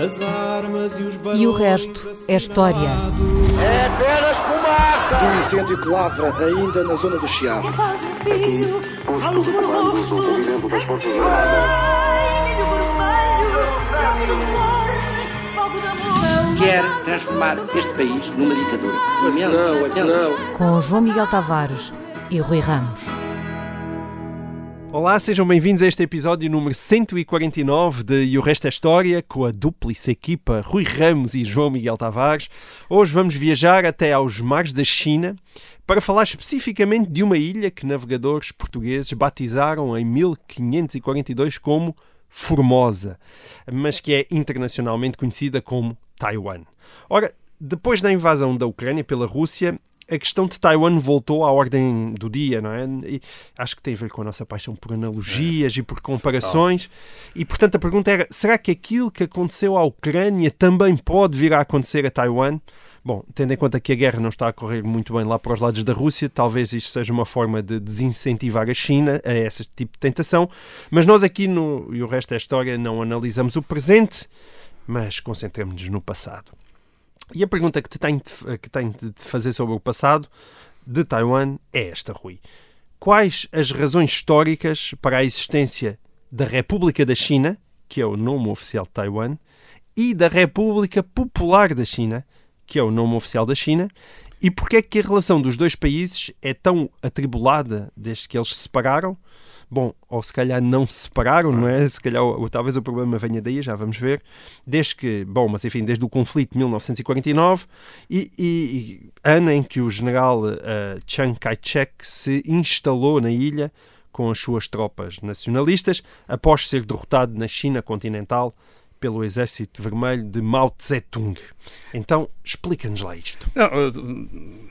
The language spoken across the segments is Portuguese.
As armas e os E o resto é história. É apenas fumaça! Um incêndio que lavra ainda na zona do Chiado. Que faz um filho, falo. Ai, milho vermelho, cor, de amor. Quer transformar este país numa ditadura. Não, lamento. não. Com João Miguel Tavares e Rui Ramos. Olá, sejam bem-vindos a este episódio número 149 de E o Resto é História, com a duplice equipa Rui Ramos e João Miguel Tavares. Hoje vamos viajar até aos mares da China para falar especificamente de uma ilha que navegadores portugueses batizaram em 1542 como Formosa, mas que é internacionalmente conhecida como Taiwan. Ora, depois da invasão da Ucrânia pela Rússia, a questão de Taiwan voltou à ordem do dia, não é? E acho que tem a ver com a nossa paixão por analogias e por comparações. E, portanto, a pergunta era: será que aquilo que aconteceu à Ucrânia também pode vir a acontecer a Taiwan? Bom, tendo em conta que a guerra não está a correr muito bem lá para os lados da Rússia, talvez isto seja uma forma de desincentivar a China a esse tipo de tentação. Mas nós aqui no E o Resto é História não analisamos o presente, mas concentramos-nos no passado. E a pergunta que te tenho de, que tenho de te fazer sobre o passado de Taiwan é esta, Rui. Quais as razões históricas para a existência da República da China, que é o nome oficial de Taiwan, e da República Popular da China, que é o nome oficial da China, e porquê é que a relação dos dois países é tão atribulada desde que eles se separaram? Bom, ou se calhar não se separaram, não é? Se calhar, ou, talvez o problema venha daí, já vamos ver. Desde que, bom, mas enfim, desde o conflito de 1949 e, e, e ano em que o general uh, Chiang Kai-shek se instalou na ilha com as suas tropas nacionalistas, após ser derrotado na China continental pelo Exército Vermelho de Mao Tse-tung. Então, explica-nos lá isto. Não, uh,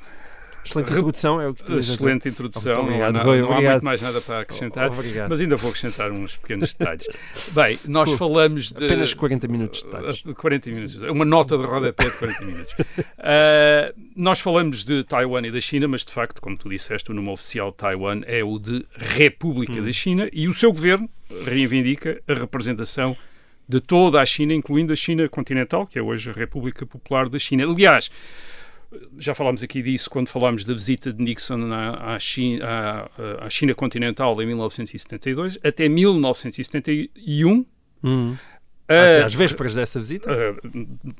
Excelente introdução, é o que tu. Excelente introdução, obrigado, não, há, Rui, não há obrigado. muito mais nada para acrescentar, Obrigado. mas ainda vou acrescentar uns pequenos detalhes. Bem, nós falamos de... Apenas 40 minutos de detalhes. Uh, 40 minutos, uma nota de rodapé de 40 minutos. Uh, nós falamos de Taiwan e da China, mas de facto, como tu disseste, o nome oficial de Taiwan é o de República Hum. da China e o seu governo reivindica a representação de toda a China, incluindo a China continental, que é hoje a República Popular da China. Aliás, já falámos aqui disso quando falámos da visita de Nixon à, à, China, à, à China continental em 1972, até 1971. Hum. Até às vésperas dessa visita.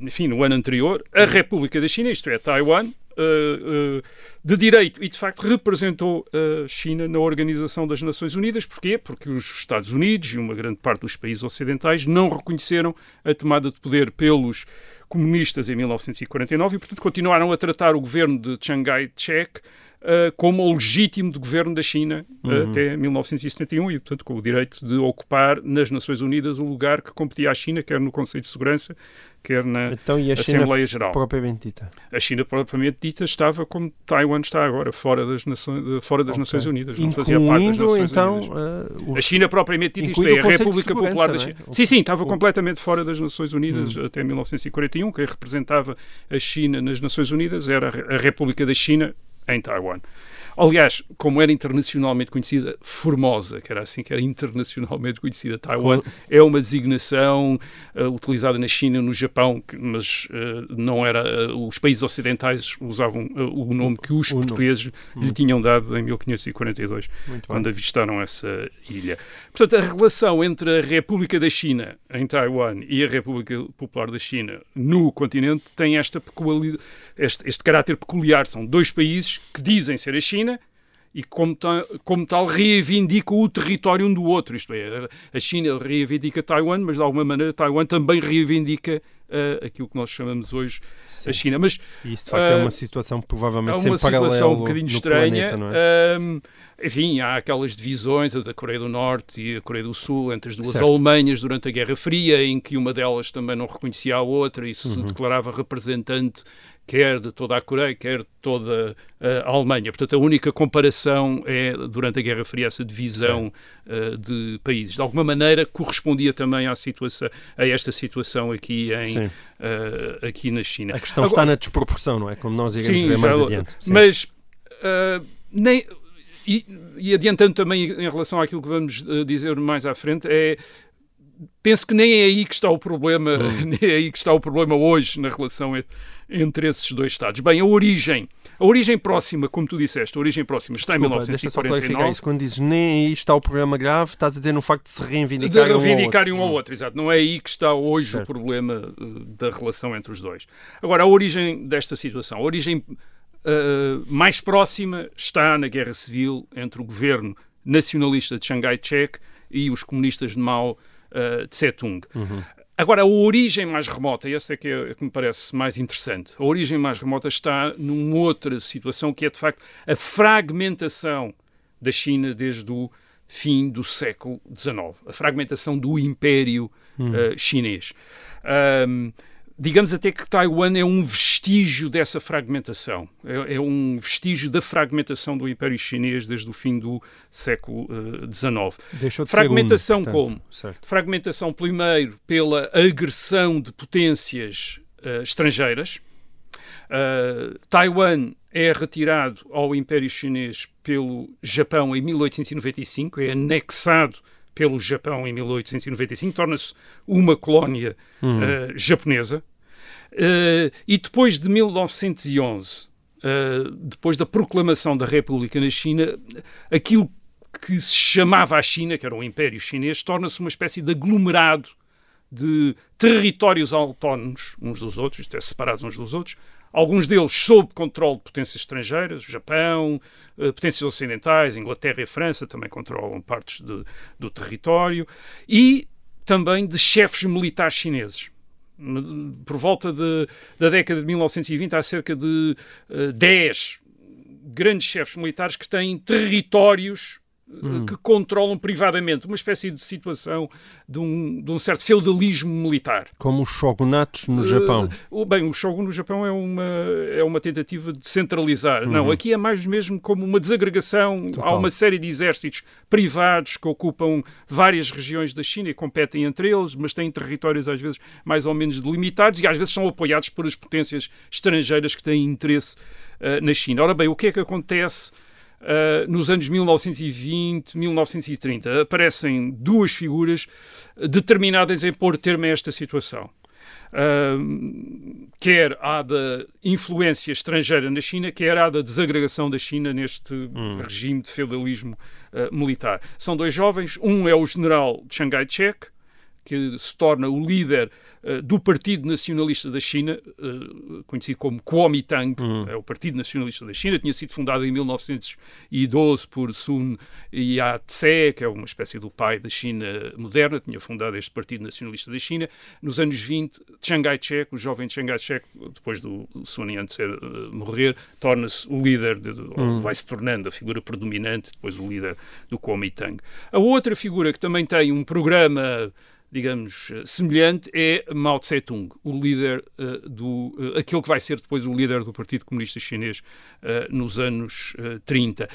Enfim, no ano anterior, a República da China, isto é, Taiwan, uh, uh, de direito e de facto representou a China na Organização das Nações Unidas. Porquê? Porque os Estados Unidos e uma grande parte dos países ocidentais não reconheceram a tomada de poder pelos comunistas em 1949 e, portanto, continuaram a tratar o governo de Chiang Kai-shek uh, como o legítimo de governo da China uh, até 1971 e, portanto, com o direito de ocupar nas Nações Unidas o lugar que competia à China, quer no Conselho de Segurança, quer na Então, e a China Assembleia Geral. propriamente dita? A China, propriamente dita, estava como Taiwan está agora, fora das Nações, de- fora das Ok. Nações Unidas. Não fazia parte das Nações então, Unidas. uh, A os- China propriamente dita, isto é, a República Popular da é? China. O- Sim, sim, estava o- completamente fora das Nações Unidas até 1941. Quem representava a China nas Nações Unidas era a República da China em Taiwan. Aliás, como era internacionalmente conhecida, Formosa, que era assim que era internacionalmente conhecida, Taiwan, é uma designação uh, utilizada na China, no Japão, que- mas uh, não era. uh, os países ocidentais usavam o nome que os O nome. portugueses lhe tinham dado em 1542 Muito bem. quando avistaram essa ilha. Portanto, a relação entre a República da China em Taiwan e a República Popular da China no continente tem esta este, este caráter peculiar. São dois países que dizem ser a China e, como, ta- como tal, reivindicam o território um do outro. Isto é, a China reivindica Taiwan, mas de alguma maneira Taiwan também reivindica eh, aquilo que nós chamamos hoje a China. Mas E isso, de facto, é uh, uma situação provavelmente é uma sempre situação paralela um bocadinho estranha. planeta, é? Ahm, enfim, há aquelas divisões, a da Coreia do Norte e a Coreia do Sul, entre as duas Certo. Alemanhas durante a Guerra Fria, em que uma delas também não reconhecia a outra e Uhum. se declarava representante quer de toda a Coreia, quer de toda eh, a Alemanha. Portanto, a única comparação é, durante a Guerra Fria, essa divisão eh, de países. De alguma maneira, correspondia também à situação, a esta situação aqui, em, eh, aqui na China. A questão está na desproporção, não é? Como nós iremos Sim, ver mais já- adiante. Sim. Mas ah, nem, e, e adiantando também em relação àquilo que vamos dizer mais à frente, é penso que nem é aí que está o problema, nem é aí que está o problema hoje na relação entre, esses dois Estados. Bem, a origem, a origem próxima, como tu disseste, a origem próxima está Desculpa, em deixa só clarificar 1949. isso. Quando dizes nem aí está o problema grave, estás a dizer no facto de se De reivindicar um ao ao outro. outro, exato. Não é aí que está hoje Certo. o problema eh, da relação entre os dois. Agora, a origem desta situação, a origem eh, mais próxima está na guerra civil entre o governo nacionalista de Chiang Kai-shek e os comunistas de Mao eh, de Tse-tung. Agora, a origem mais remota, e essa é que, é, que me parece mais interessante, a origem mais remota está numa outra situação que é, de facto, a fragmentação da China desde o fim do século XIX, a fragmentação do Império eh, Chinês. Digamos até que Taiwan é um vestígio dessa fragmentação, é, é um vestígio da fragmentação do Império Chinês desde o fim do século eh, XIX. Deixou de ser Fragmentação um, portanto, como? Certo. Fragmentação, primeiro, pela agressão de potências eh, estrangeiras. Uh, Taiwan é retirado ao Império Chinês pelo Japão em 1895, é anexado pelo Japão em 1895, torna-se uma colónia uh, japonesa. Uh, e depois de 1911, uh, depois da proclamação da República na China, aquilo que se chamava a China, que era o Império Chinês, torna-se uma espécie de aglomerado de territórios autónomos uns dos outros, isto é, separados uns dos outros, alguns deles sob controle de potências estrangeiras, o Japão, eh, potências ocidentais, Inglaterra e França também controlam partes de, do território, e também de chefes militares chineses. Por volta de, da década de 1920 há cerca de uh, 10 grandes chefes militares que têm territórios Hum. que controlam privadamente, uma espécie de situação de um, de um certo feudalismo militar. Como os shogunatos no Japão. Uh, bem, o shogun no Japão é uma, é uma tentativa de centralizar. Não, Uhum. aqui é mais mesmo como uma desagregação. Há Total. uma série de exércitos privados que ocupam várias regiões da China e competem entre eles, mas têm territórios às vezes mais ou menos delimitados e às vezes são apoiados por as potências estrangeiras que têm interesse uh, na China. Ora bem, o que é que acontece Uh, nos anos 1920, 1930, aparecem duas figuras determinadas em pôr termo a esta situação. Uh, quer a da influência estrangeira na China, quer a da desagregação da China neste regime de feudalismo uh, militar. São dois jovens, um é o general Chiang Kai-shek, que se torna o líder uh, do Partido Nacionalista da China, uh, conhecido como Kuomintang, é o Partido Nacionalista da China, tinha sido fundado em 1912 por Sun Yat-sen, que é uma espécie do pai da China moderna, tinha fundado este Partido Nacionalista da China. Nos anos 20, Chiang Kai-shek, o jovem Chiang Kai-shek, depois do Sun Yat-sen uh, morrer, torna-se o líder, de, de, vai se tornando a figura predominante, depois o líder do Kuomintang. A outra figura que também tem um programa digamos, semelhante é Mao Tse-tung, o líder uh, do... Uh, aquele que vai ser depois o líder do Partido Comunista Chinês uh, nos anos 30.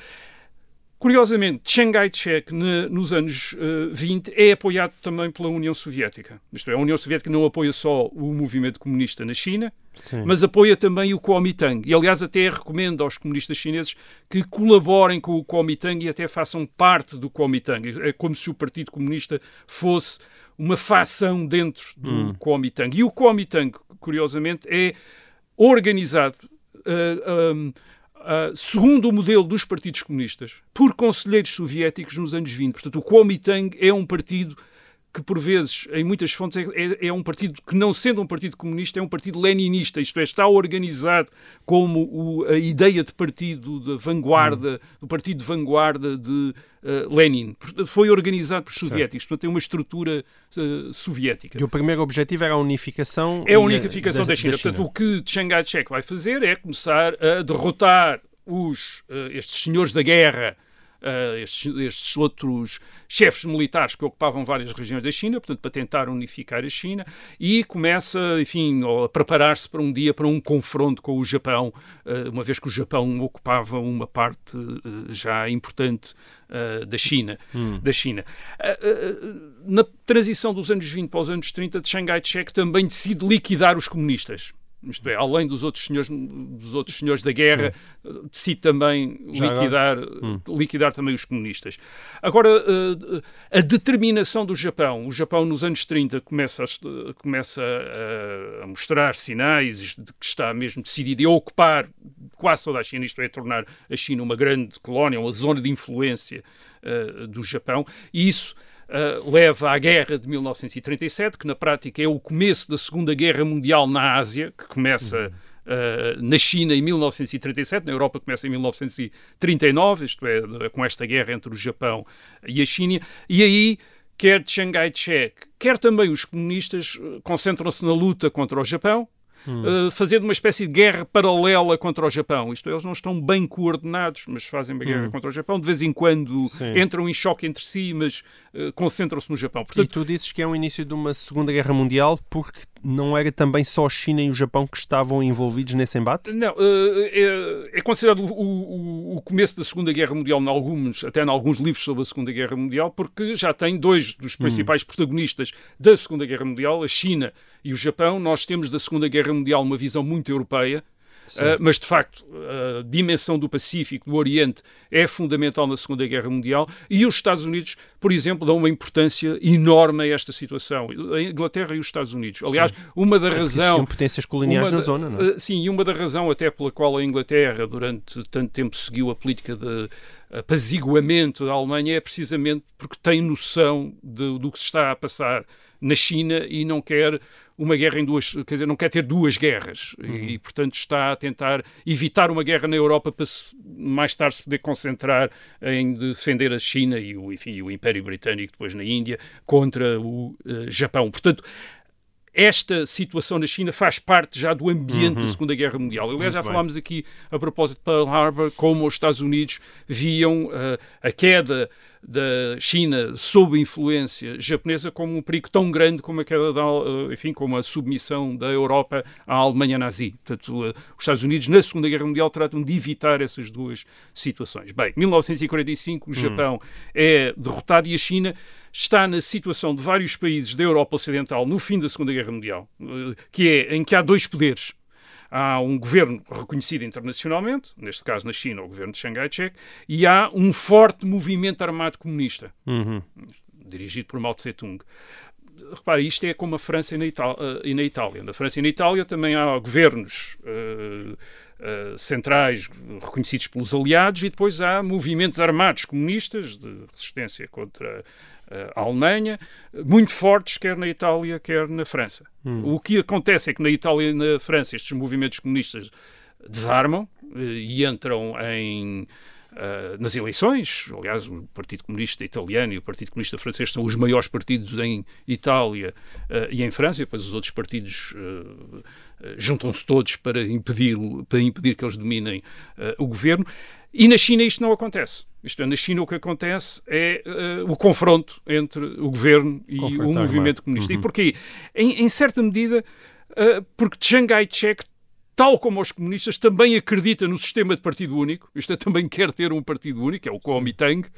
Curiosamente, Chiang Kai-shek, nos anos 20, é apoiado também pela União Soviética. Isto é, a União Soviética não apoia só o movimento comunista na China, Sim. mas apoia também o Kuomintang. E, aliás, até recomenda aos comunistas chineses que colaborem com o Kuomintang e até façam parte do Kuomintang. É como se o Partido Comunista fosse uma facção dentro do Hum. Kuomintang. E o Kuomintang, curiosamente, é organizado uh, um, uh, segundo o modelo dos partidos comunistas por conselheiros soviéticos nos anos 20. Portanto, o Kuomintang é um partido que por vezes, em muitas fontes, é, é, é, um partido que, não sendo um partido comunista, é um partido leninista, isto é, está organizado como o, a ideia de partido da vanguarda, Hum. do partido de vanguarda de uh, Lenin. Foi organizado por soviéticos, portanto tem uma estrutura uh, soviética. E o primeiro objetivo era a unificação É a unificação da, da, China. da China. Portanto, o que Chiang Kai-shek vai fazer é começar a derrotar os, uh, estes senhores da guerra Uh, estes, estes, outros chefes militares que ocupavam várias regiões da China, portanto, para tentar unificar a China, e começa, enfim, a preparar-se para um dia para um confronto com o Japão, uh, uma vez que o Japão ocupava uma parte uh, já importante da China. Hum. Da China. na transição dos anos 20 para os anos 30, Chiang Kai-shek também decide liquidar os comunistas. Isto é, além dos outros senhores, dos outros senhores da guerra, decide também Já liquidar, liquidar também os comunistas. Agora, eh, a determinação do Japão, o Japão nos anos 30 começa a, começa a, a mostrar sinais de que está mesmo decidido a ocupar quase toda a China, isto é, tornar a China uma grande colónia, uma zona de influência eh, do Japão, e isso Uh, leva à guerra de 1937, que na prática é o começo da Segunda Guerra Mundial na Ásia, que começa uh, na China em 1937, na Europa começa em 1939, isto é, com esta guerra entre o Japão e a China, e aí quer Chiang Kai-shek, quer também os comunistas concentram-se na luta contra o Japão, Uh, fazendo uma espécie de guerra paralela contra o Japão. Isto é, eles não estão bem coordenados, mas fazem uma guerra contra o Japão. De vez em quando Sim. entram em choque entre si, mas uh, concentram-se no Japão. E Portanto, tu dizes que é o início de uma Segunda Guerra Mundial porque não era também só a China e o Japão que estavam envolvidos nesse embate? Não, é, é considerado o, o- o começo da Segunda Guerra Mundial, em alguns, até em alguns livros sobre a Segunda Guerra Mundial, porque já tem dois dos principais protagonistas da Segunda Guerra Mundial, a China e o Japão. Nós temos da Segunda Guerra Mundial uma visão muito europeia. Uh, mas de facto, a dimensão do Pacífico, do Oriente, é fundamental na Segunda Guerra Mundial e os Estados Unidos, por exemplo, dão uma importância enorme a esta situação. A Inglaterra e os Estados Unidos. Aliás, uma da razão. Existiam potências coloniais Uma na da- zona, não é? eh, Sim, e uma da razão até pela qual a Inglaterra durante tanto tempo seguiu a política de apaziguamento da Alemanha é precisamente porque tem noção de- do que se está a passar na China e não quer uma guerra em duas, quer dizer, não quer ter duas guerras e, e, portanto está a tentar evitar uma guerra na Europa para se- mais tarde se poder concentrar em defender a China e o, enfim, o Império Britânico depois na Índia contra o eh, Japão. Portanto, esta situação na China faz parte já do ambiente da Segunda Guerra Mundial. Aliás, já bem. falámos aqui a propósito de Pearl Harbor, como os Estados Unidos viam eh, a queda da China sob influência japonesa como um perigo tão grande como a queda da, eh, enfim, como a submissão da Europa à Alemanha nazi. Portanto, eh, os Estados Unidos na Segunda Guerra Mundial tratam de evitar essas duas situações. Bem, 1945 o Japão é derrotado e a China está na situação de vários países da Europa Ocidental no fim da Segunda Guerra Mundial, eh, que é em que há dois poderes. Há um governo reconhecido internacionalmente, neste caso na China, o governo de Chiang Kai-shek, e há um forte movimento armado comunista, Uhum. dirigido por Mao Tse-tung. Repare, isto é como a França e na, Itá- eh, e na Itália. Na França e na Itália também há governos eh, eh, centrais reconhecidos pelos aliados e depois há movimentos armados comunistas de resistência contra a Alemanha, muito fortes, quer na Itália, quer na França. O que acontece é que na Itália e na França estes movimentos comunistas desarmam eh, e entram em Uh, nas eleições, aliás, o Partido Comunista Italiano e o Partido Comunista Francês são os maiores partidos em Itália uh, e em França, e depois os outros partidos uh, juntam-se todos para impedir, para impedir que eles dominem o governo. E na China isto não acontece. Isto é, na China o que acontece é uh, o confronto entre o governo e o movimento comunista. Uhum. E porquê? Em, em certa medida, uh, porque Chiang Kai-shek tal como os comunistas, também acredita no sistema de partido único, isto é, também quer ter um partido único, é o Kuomintang,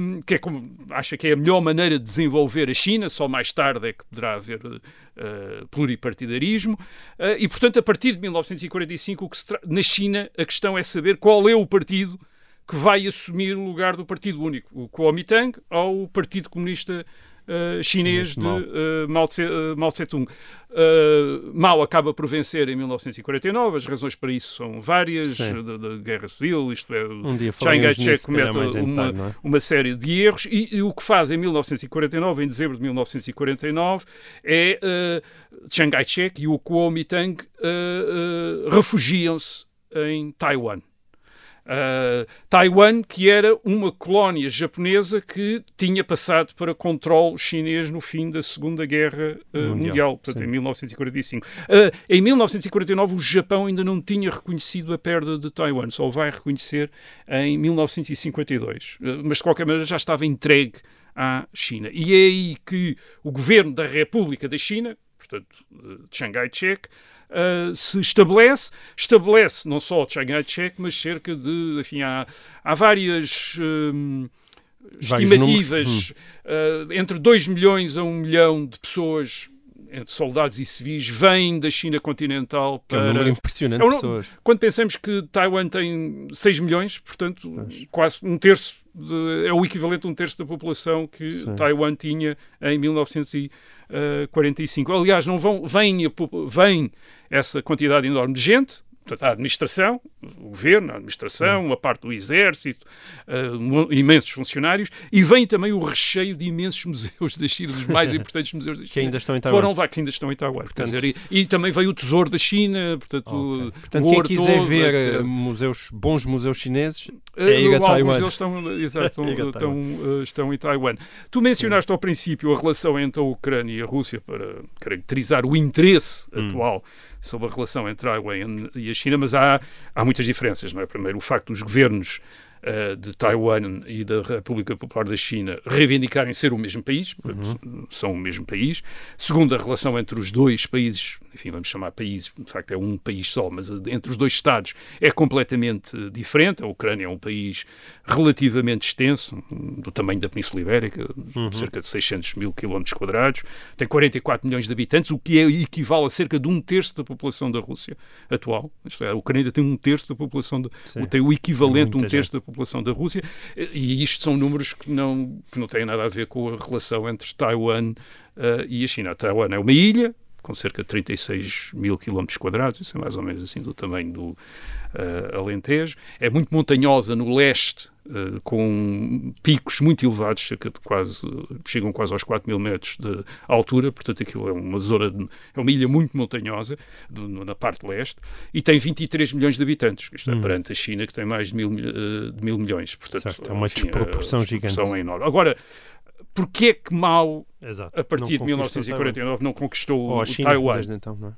um, que é como, acha que é a melhor maneira de desenvolver a China, só mais tarde é que poderá haver uh, pluripartidarismo, uh, e portanto, a partir de 1945, o que se tra- na China, a questão é saber qual é o partido que vai assumir o lugar do Partido Único, o Kuomintang ou o Partido Comunista uh, chinês de Mao. uh, Mao, Tse, uh, Mao Tse-tung. Uh, Mao acaba por vencer em 1949, as razões para isso são várias, da, da guerra civil, isto é, Um Chiang Kai-shek comete uma, é? uma série de erros e, e o que faz em 1949, em dezembro de 1949, é Chiang Kai-shek e o Kuomintang refugiam-se em Taiwan. Uh, Taiwan, que era uma colónia japonesa que tinha passado para controle chinês no fim da Segunda Guerra uh, Mundial, Mundial, portanto, em 1945. Uh, em 1949, o Japão ainda não tinha reconhecido a perda de Taiwan, só vai reconhecer em 1952. Uh, mas, de qualquer maneira, já estava entregue à China. E é aí que o governo da República da China, portanto, de Chiang Kai-shek, uh, se estabelece, estabelece não só Chiang Kai-shek, mas cerca de, enfim, há, há várias hum, Vários estimativas, uh, entre 2 milhões a 1 milhão de pessoas entre soldados e civis vêm da China continental Que é um para. número impressionante É um de pessoas. Quando pensamos que Taiwan tem 6 milhões, portanto, quase um terço, de- é o equivalente a um terço da população que Sim. Taiwan tinha em 1945. Aliás, não vão, vem, vem essa quantidade enorme de gente. Portanto, a administração, o governo, a administração, uma parte do exército, mo- imensos funcionários, e vem também o recheio de imensos museus da China, dos mais importantes museus da China. Que ainda estão em Taiwan. Foram lá, que ainda estão em Taiwan. Portanto- dizer, e, e também veio o tesouro da China, portanto, Ok. o- Portanto, quem quiser todo, ver etc. eh, museus, bons museus chineses, Eh, é ir a alguns Taiwan. deles estão, exato, estão, estão, estão em Taiwan. Tu mencionaste ao princípio a relação entre a Ucrânia e a Rússia para caracterizar o interesse Hum. atual sobre a relação entre Taiwan e a China, mas há, há muitas diferenças. Não é? Primeiro, o facto dos governos eh, de Taiwan e da República Popular da China reivindicarem ser o mesmo país, Uhum. são o mesmo país. Segundo, a relação entre os dois países, enfim, vamos chamar países, de facto é um país só, mas entre os dois Estados é completamente diferente. A Ucrânia é um país relativamente extenso, do tamanho da Península Ibérica, cerca de 600 mil quilómetros quadrados, tem 44 milhões de habitantes, o que é, equivale a cerca de um terço da população da Rússia atual. É, a Ucrânia tem um terço da população, de, tem o equivalente a um terço da população da Rússia, e isto são números que não, que não têm nada a ver com a relação entre Taiwan eh, e a China. Taiwan é uma ilha, com cerca de 36 mil quilómetros quadrados, isso é mais ou menos assim do tamanho do eh, Alentejo. É muito montanhosa no leste, eh, com picos muito elevados, cerca de quase, chegam quase aos 4 mil metros de altura, portanto aquilo é uma zona, de- é uma ilha muito montanhosa do- na parte leste, e tem 23 milhões de habitantes, isto é perante a China que tem mais de mil, eh, de mil milhões. Portanto, Certo, é uma enfim, desproporção a desproporção gigante. é enorme. Agora, porquê é que Mao, Exato. a partir de conquistou 1949, não conquistou. Ou o China, Taiwan? então, não é?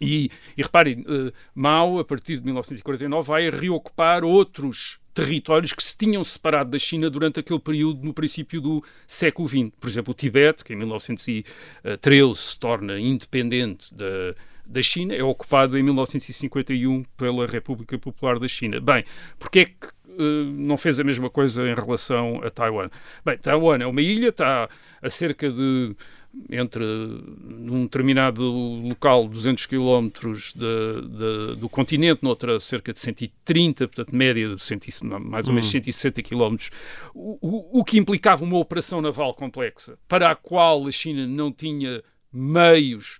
E, e reparem, eh, Mao, a partir de 1949, vai reocupar outros territórios que se tinham separado da China durante aquele período no princípio do século XX. Por exemplo, o Tibete, que em 1913 se torna independente da, da China, é ocupado em 1951 pela República Popular da China. Bem, porquê é que não fez a mesma coisa em relação a Taiwan? Bem, Taiwan é uma ilha, está a cerca de entre num determinado local 200 quilómetros do continente, noutra cerca de 130, portanto média de 100 e- mais ou menos 160 quilómetros, o, o- o que implicava uma operação naval complexa, para a qual a China não tinha meios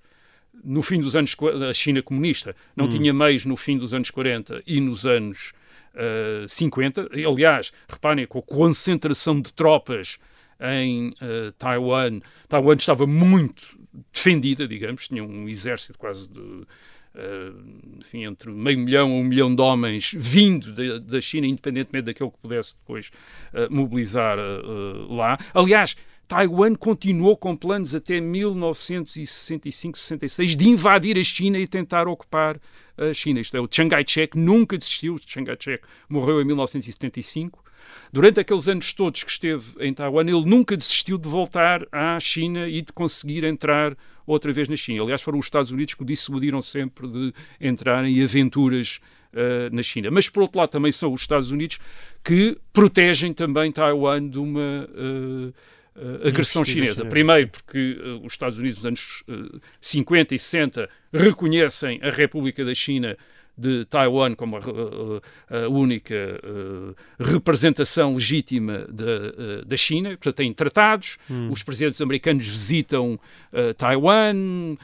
no fim dos anos a China comunista não tinha meios no fim dos anos 40 e nos anos eh, 50. E, Aliás, reparem com a concentração de tropas em eh, Taiwan, Taiwan estava muito defendida, digamos, tinha um exército quase de eh, enfim, entre meio milhão a um milhão de homens vindo da, da China, independentemente daquele que pudesse depois eh, mobilizar eh, eh, lá. Aliás, Taiwan continuou com planos até 1965-66 de invadir a China e tentar ocupar a China. Isto é, o Chiang Kai-shek nunca desistiu. O Chiang Kai-shek morreu em 1975. Durante aqueles anos todos que esteve em Taiwan, ele nunca desistiu de voltar à China e de conseguir entrar outra vez na China. Aliás, foram os Estados Unidos que o dissuadiram sempre de entrar em aventuras uh, na China. Mas, por outro lado, também são os Estados Unidos que protegem também Taiwan de uma uh, uh, agressão chinesa. chinesa. Primeiro, porque uh, os Estados Unidos, nos anos uh, 50 e 60, reconhecem a República da China de Taiwan como a, única eh, representação legítima da, eh, da China. Portanto, têm tratados, os presidentes americanos visitam eh, Taiwan,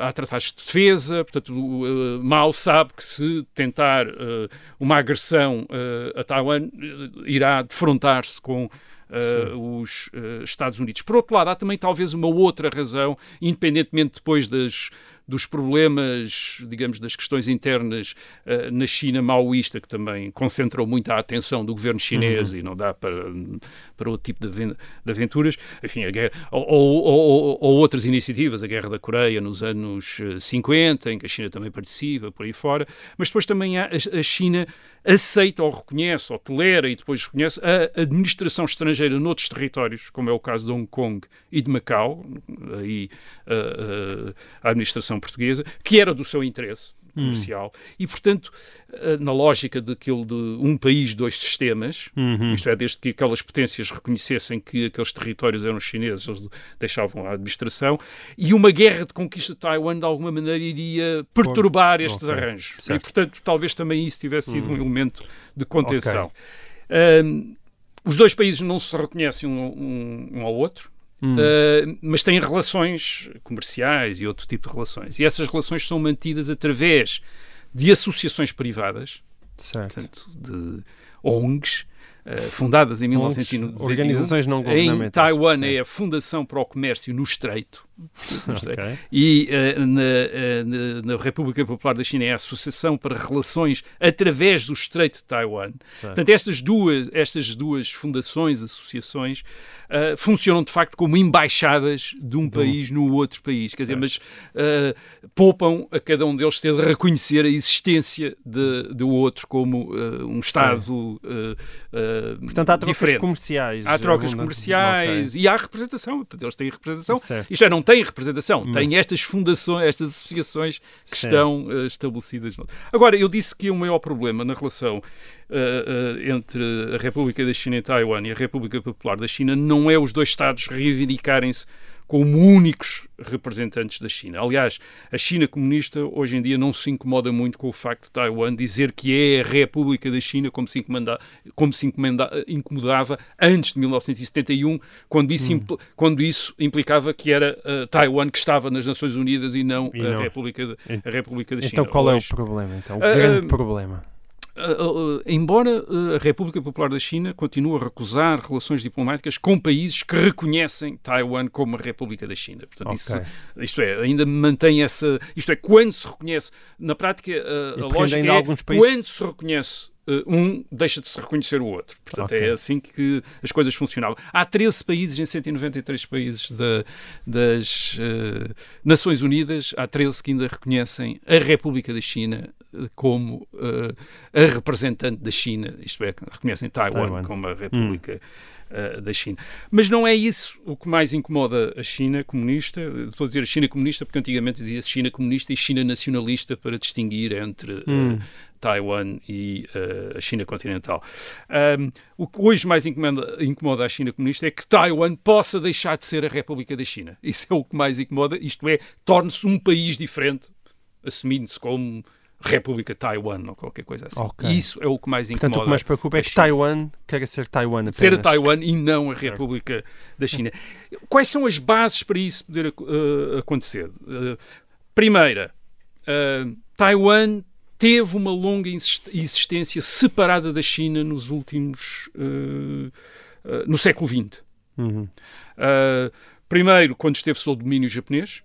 há tratados de defesa. Portanto, o, Mao sabe que se tentar uma agressão a Taiwan, irá defrontar-se com eh, os eh, Estados Unidos. Por outro lado, há também talvez uma outra razão, independentemente depois das, dos problemas, digamos, das questões internas eh, na China maoísta, que também concentram muito a atenção do governo chinês e não dá para, para outro tipo de, aven- de aventuras. Enfim, a guerra, ou, ou- ou- ou outras iniciativas, a Guerra da Coreia nos anos eh, 50, em que a China também participa, por aí fora. Mas depois também há, a, a China aceita ou reconhece ou tolera e depois reconhece a administração estrangeira noutros territórios, como é o caso de Hong Kong e de Macau, aí a, a- a administração portuguesa, que era do seu interesse. Comercial, e, portanto, eh, na lógica daquilo de um país, dois sistemas, Uhum. isto é, desde que aquelas potências reconhecessem que aqueles territórios eram chineses, eles deixavam a administração, e uma guerra de conquista de Taiwan, de alguma maneira, iria perturbar estes ok, arranjos. E, certo. portanto, talvez também isso tivesse sido um elemento de contenção. Ok. Ahm, os dois países não se reconhecem um, um- um ao outro, Hum. ah, mas têm relações comerciais e outro tipo de relações. E essas relações são mantidas através de associações privadas, Certo. portanto, de ONGs, ah, fundadas em ONGs, 1991. organizações não Em governamentais. Taiwan Sim. é a Fundação para o Comércio no Estreito. No Estreito. Ok. E eh, na, eh, na- República Popular da China é a Associação para Relações através do Estreito de Taiwan. Certo. Portanto, estas duas, estas duas fundações, associações, eh, funcionam de facto como embaixadas de um país no outro país. Quer dizer, mas poupam a cada um deles ter de reconhecer a existência de, do outro como um Estado Portanto, há trocas diferente. comerciais. Há trocas abundantes. comerciais Ok. e há representação. Portanto, eles têm representação. Certo. Isto é, não têm representação, têm estas fundações, estas associações que Sim. estão eh, estabelecidas. no- Agora, eu disse que o maior problema na relação eh, eh, entre a República da China e Taiwan e a República Popular da China não é os dois Estados reivindicarem-se como únicos representantes da China. Aliás, a China comunista hoje em dia não se incomoda muito com o facto de Taiwan dizer que é a República da China, como se, encomenda- como se encomenda- incomodava antes de 1971, quando isso, impl- quando isso implicava que era eh, Taiwan que estava nas Nações Unidas e não, E a, não. República de- a República da China. Então qual é o Hoje, problema? Então, o Ah, grande ah, problema. Uh, uh, uh, embora a República Popular da China continue a recusar relações diplomáticas com países que reconhecem Taiwan como a República da China. Portanto, isso, Ok. isto é, ainda mantém essa. Isto é, quando se reconhece. Na prática, uh, a lógica é alguns países- quando se reconhece. Uh, um deixa de se reconhecer o outro. Portanto, Ok. é assim que as coisas funcionavam. Há 13 países em 193 países da- das uh, Nações Unidas, há 13 que ainda reconhecem a República da China uh, como uh, a representante da China, isto é, reconhecem Taiwan, Taiwan. como a República uh, da China. Mas não é isso o que mais incomoda a China comunista. Estou a dizer a China comunista porque antigamente dizia-se China comunista e China nacionalista para distinguir entre uh, Hum. Taiwan e uh, a China continental. Um, o que hoje mais incomoda, incomoda a China comunista é que Taiwan possa deixar de ser a República da China. Isso é o que mais incomoda, isto é, torne-se um país diferente, assumindo-se como República Taiwan ou qualquer coisa assim. Ok. Isso é o que mais incomoda. Portanto, o que mais preocupa é que. Taiwan queira ser Taiwan apenas. Ser a Taiwan e não a República da China. Quais são as bases para isso poder uh, acontecer? Uh, primeira, uh, Taiwan teve uma longa existência separada da China nos últimos. no século XX. Uhum. Uh, primeiro, quando esteve sob domínio japonês,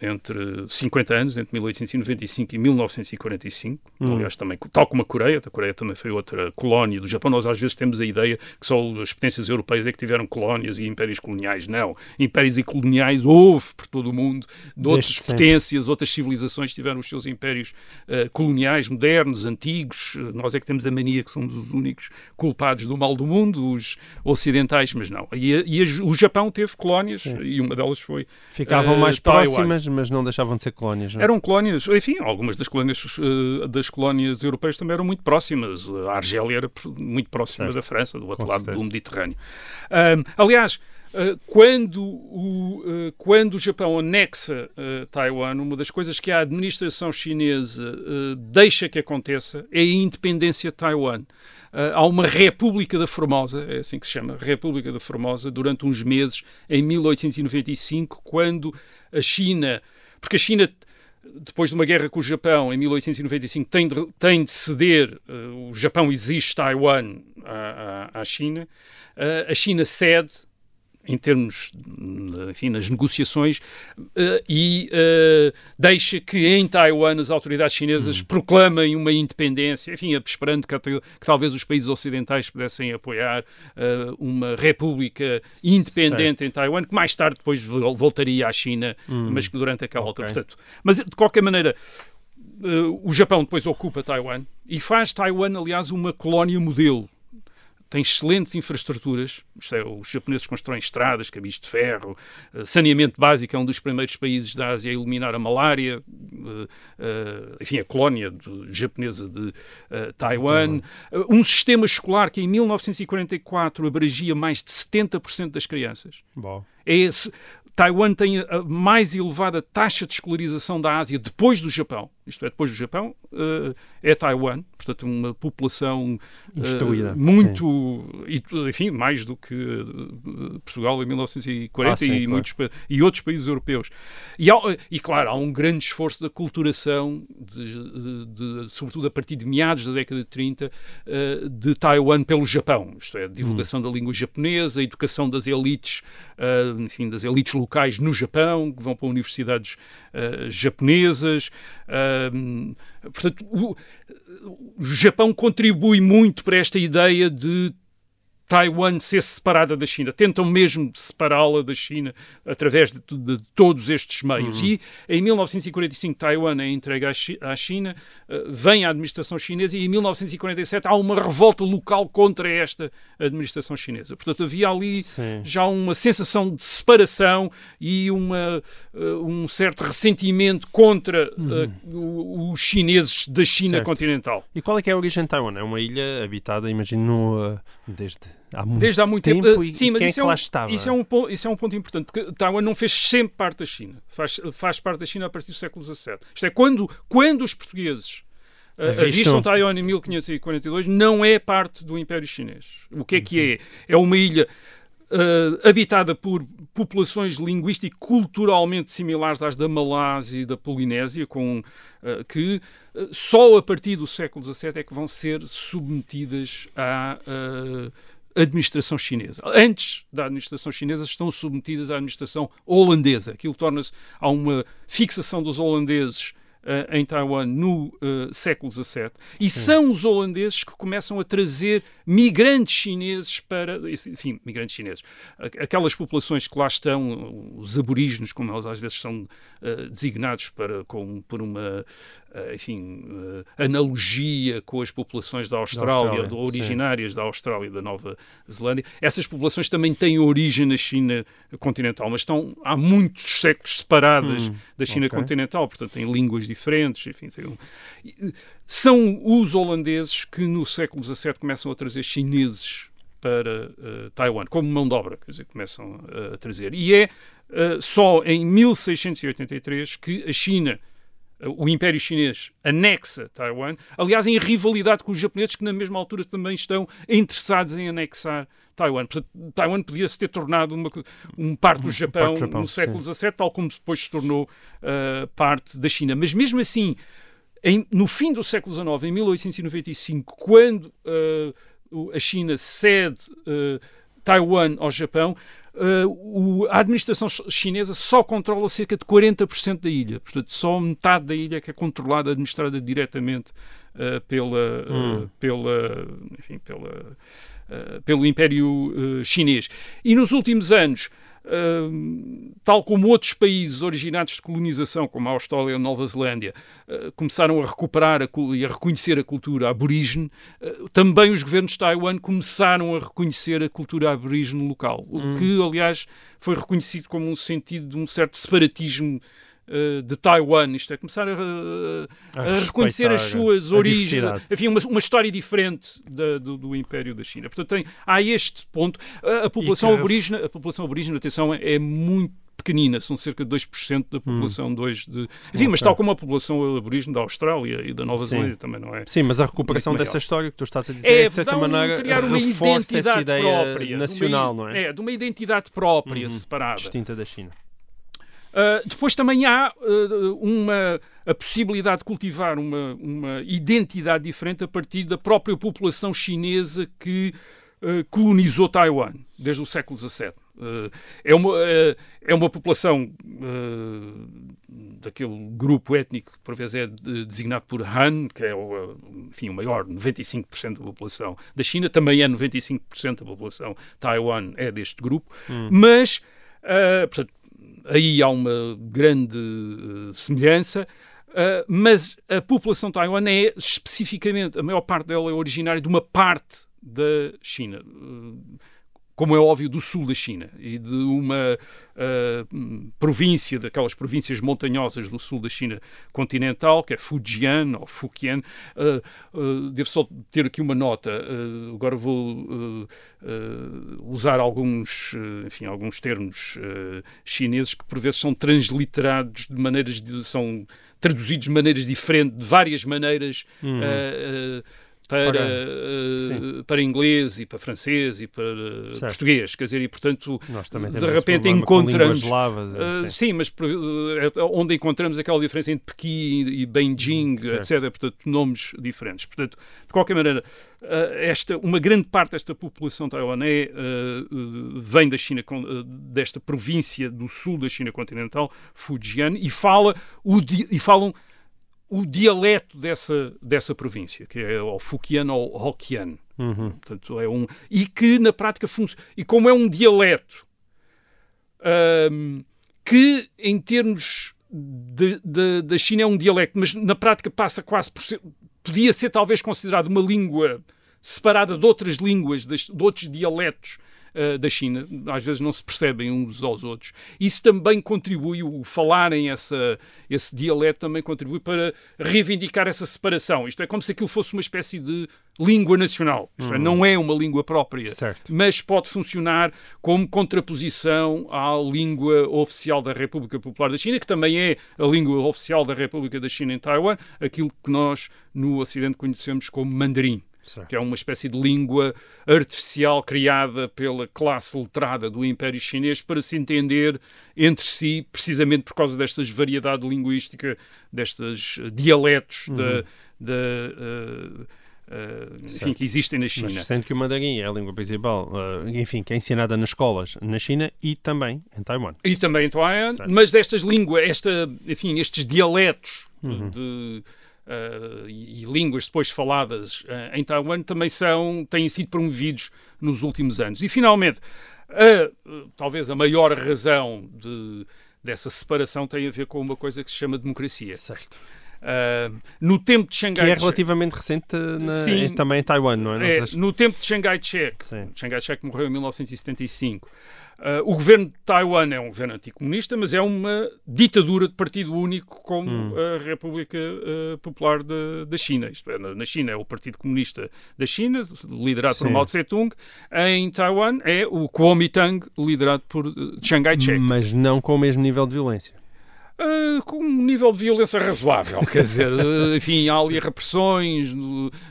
entre 50 anos, entre 1895 e 1945, Hum. aliás, também, tal como a Coreia, a Coreia também foi outra colónia do Japão. Nós às vezes temos a ideia que só as potências europeias é que tiveram colónias e impérios coloniais. Não. Impérios e coloniais houve por todo o mundo, de outras Desde sempre. potências, outras civilizações tiveram os seus impérios eh, coloniais, modernos, antigos. Nós é que temos a mania que somos os únicos culpados do mal do mundo, os ocidentais, mas não. E, e o Japão teve colónias Sim. e uma delas foi Ficavam Eh, mais Taiwan. próximas, mas não deixavam de ser colónias. Não? é? eram colónias, enfim, algumas das colónias, eh, das colónias europeias também eram muito próximas. A Argélia era muito próxima Certo. da França, do outro Com lado certeza. do Mediterrâneo. Ahm, aliás, eh, quando, o, eh, quando o Japão anexa Taiwan, uma das coisas que a administração chinesa deixa que aconteça é a independência de Taiwan. Eh, há uma República da Formosa, é assim que se chama, República da Formosa, durante uns meses, em 1895, quando a China, porque a China depois de uma guerra com o Japão em 1895 tem de, tem de ceder, eh, o Japão exige Taiwan à, à- à China, Eh, a China cede em termos, enfim, nas negociações eh, e eh, deixa que em Taiwan as autoridades chinesas proclamem uma independência, enfim, esperando que, que talvez os países ocidentais pudessem apoiar eh, uma república independente em Taiwan, que mais tarde depois vol- voltaria à China, mas que durante aquela altura. Ok. Portanto, mas de qualquer maneira, o Japão depois ocupa Taiwan e faz Taiwan, aliás, uma colónia modelo. Tem excelentes infraestruturas. É, os japoneses constroem estradas, caminhos de ferro, uh, saneamento básico. É um dos primeiros países da Ásia a eliminar a malária. Uh, uh, enfim, a colónia japonesa de Taiwan. um sistema escolar que em 1944 abrangia mais de 70% das crianças. Bom. É esse, Taiwan tem a mais elevada taxa de escolarização da Ásia depois do Japão. Isto é, depois do Japão, é Taiwan. Portanto, uma população uh, muito. E, enfim, mais do que uh, Portugal em 1940 ah, sim, e, claro. muitos, e outros países europeus. E, há, e, claro, há um grande esforço da culturação, de, de, de, sobretudo a partir de meados da década de 30, de Taiwan pelo Japão. Isto é, divulgação hum. da língua japonesa, a educação das elites, enfim, das elites locais no Japão, que vão para universidades uh, japonesas. Uh, portanto, o, o Japão contribui muito para esta ideia de Taiwan ser separada da China. Tentam mesmo separá-la da China através de, de, de todos estes meios. Uhum. E em 1945 Taiwan é entregue à China, uh, vem a administração chinesa e em 1947 há uma revolta local contra esta administração chinesa. Portanto, havia ali Sim. já uma sensação de separação e uma, uh, um certo ressentimento contra uh, os chineses da China certo. continental. E qual é que é a origem de Taiwan? É uma ilha habitada, imagino, desde há muito Desde há muito tempo. tempo. E, Sim, mas isso, é, é um, isso, é um, isso é um ponto importante, porque Taiwan não fez sempre parte da China. Faz, faz parte da China a partir do século XVII. Isto é, quando, quando os portugueses uh, avistam Taiwan em 1542, não é parte do Império Chinês. O que é que é? É uma ilha uh, habitada por populações linguísticas culturalmente similares às da Malásia e da Polinésia, com, uh, que só a partir do século XVII é que vão ser submetidas à administração chinesa. Antes da administração chinesa estão submetidas à administração holandesa. Aquilo torna-se a uma fixação dos holandeses uh, em Taiwan no uh, século XVII. E Sim. são os holandeses que começam a trazer migrantes chineses para. Enfim, migrantes chineses. Aquelas populações que lá estão, os aborígenes, como eles às vezes são uh, designados para, com, por uma enfim, uh, analogia com as populações da Austrália, da Austrália originárias sim. da Austrália e da Nova Zelândia. Essas populações também têm origem na China continental, mas estão há muitos séculos separadas hum, da China okay. continental, portanto têm línguas diferentes, enfim, um... são os holandeses que no século XVII começam a trazer chineses para uh, Taiwan, como mão de obra, quer dizer, começam uh, a trazer. E é uh, só em 1683 que a China o Império Chinês anexa Taiwan, aliás, em rivalidade com os japoneses, que na mesma altura também estão interessados em anexar Taiwan. Portanto, Taiwan podia-se ter tornado uma, um parte do Japão, parte do Japão no século XVII, tal como depois se tornou uh, parte da China. Mas mesmo assim, em, no fim do século XIX, em 1895, quando uh, a China cede uh, Taiwan ao Japão, uh, o, a administração chinesa só controla cerca de 40% da ilha. Portanto, só metade da ilha é que é controlada, administrada diretamente uh, pela, hum. uh, pela, enfim, pela, pelo Império Chinês. E nos últimos anos, Uh, tal como outros países originados de colonização, como a Austrália e a Nova Zelândia, uh, começaram a recuperar a, e a reconhecer a cultura aborígene, uh, também os governos de Taiwan começaram a reconhecer a cultura aborígene local, hum. o que, aliás, foi reconhecido como um sentido de um certo separatismo eh, de Taiwan, isto é, começar a, a, a reconhecer as suas origens, enfim, uma, uma, história diferente da, do, do, Império da China. Portanto, tem, há este ponto. A, a população que... aborígena, a população aborígena, atenção, é, muito pequenina, são cerca de 2% da hum. população hum. 2 de... Enfim, okay. mas tal como a população aborígena da Austrália e da Nova Zelândia também não é... Sim, mas a recuperação dessa história que tu estás a dizer é, é de certa maneira, criar uma identidade própria, nacional, uma, não é? É, de uma identidade própria, hum, separada. Distinta da China. Uh, depois também há uh, uma, a possibilidade de cultivar uma, uma identidade diferente a partir da própria população chinesa que uh, colonizou Taiwan desde o século XVII. é, uma, é uma população daquele grupo étnico que por vezes é designado por Han, que é o, enfim, o maior, 95% da população da China, também é 95% da população Taiwan é deste grupo, hum. mas, portanto, aí há uma grande uh, semelhança. Uh, mas a população Taiwan é especificamente, a maior parte dela é originária de uma parte da China. Uh, como é óbvio, do sul da China e de uma uh, província, daquelas províncias montanhosas do sul da China continental, que é Fujian ou Fujian. Uh, uh, devo só ter aqui uma nota, agora vou usar alguns, enfim, alguns termos chineses que por vezes são transliterados de maneiras, de, são traduzidos de maneiras diferentes, de várias maneiras. Uhum para, para, uh, para, inglês e para francês e para certo. português, quer dizer, e portanto, de repente encontramos. Lavas, uh, sim, mas uh, onde encontramos aquela diferença entre Pequim e Beijing, certo. etc. Portanto, nomes diferentes. Portanto, de qualquer maneira, esta, uma grande parte desta população taiwanês vem da China, desta província do sul da China continental, Fujian, e, fala o, e falam o dialeto dessa, dessa província, que é o Fukian ou Hokkien. Uhum. Portanto, é um, e que na prática funciona. E como é um dialeto um, que, em termos da China, é um dialecto, mas na prática passa quase por ser. Podia ser talvez considerado uma língua separada de outras línguas, de, de outros dialetos uh, da China, às vezes não se percebem uns aos outros. Isso também contribui, o falarem essa, esse dialeto também contribui para reivindicar essa separação. Isto é como se aquilo fosse uma espécie de língua nacional. Isto é, uhum. não é uma língua própria, certo. mas pode funcionar como contraposição à língua oficial da República Popular da China, que também é a língua oficial da República da China em Taiwan, aquilo que nós no Ocidente conhecemos como mandarim. Certo. que é uma espécie de língua artificial criada pela classe letrada do Império Chinês para se entender entre si, precisamente por causa destas variedade linguística, destes dialetos uhum. da, da uh, Uh, enfim, que existem na China. Mas sendo que o mandarim é a língua principal, uh, enfim, que é ensinada nas escolas na China e também em Taiwan. E também em Taiwan, certo. mas destas línguas, esta, enfim, estes dialetos uhum. de Uh, e, e, línguas depois faladas uh, em Taiwan também são, têm sido promovidos nos últimos anos. E finalmente, a, uh, talvez a maior razão de, dessa separação tem a ver com uma coisa que se chama democracia. Certo. no tempo de Xangai... Que é relativamente recente na, Sim, também em Taiwan, não é? é no tempo de Xangai Chek. Xangai Chek morreu em 1975. Uh, o governo de Taiwan é um governo anticomunista, mas é uma ditadura de partido único como hum. a República uh, Popular de, da China. Isto é, na China é o Partido Comunista da China, liderado Sim. por Mao Tse-tung. Em Taiwan é o Kuomintang, liderado por uh, Chiang Kai-shek. Mas não com o mesmo nível de violência. Uh, com um nível de violência razoável, quer dizer, uh, enfim, há ali repressões,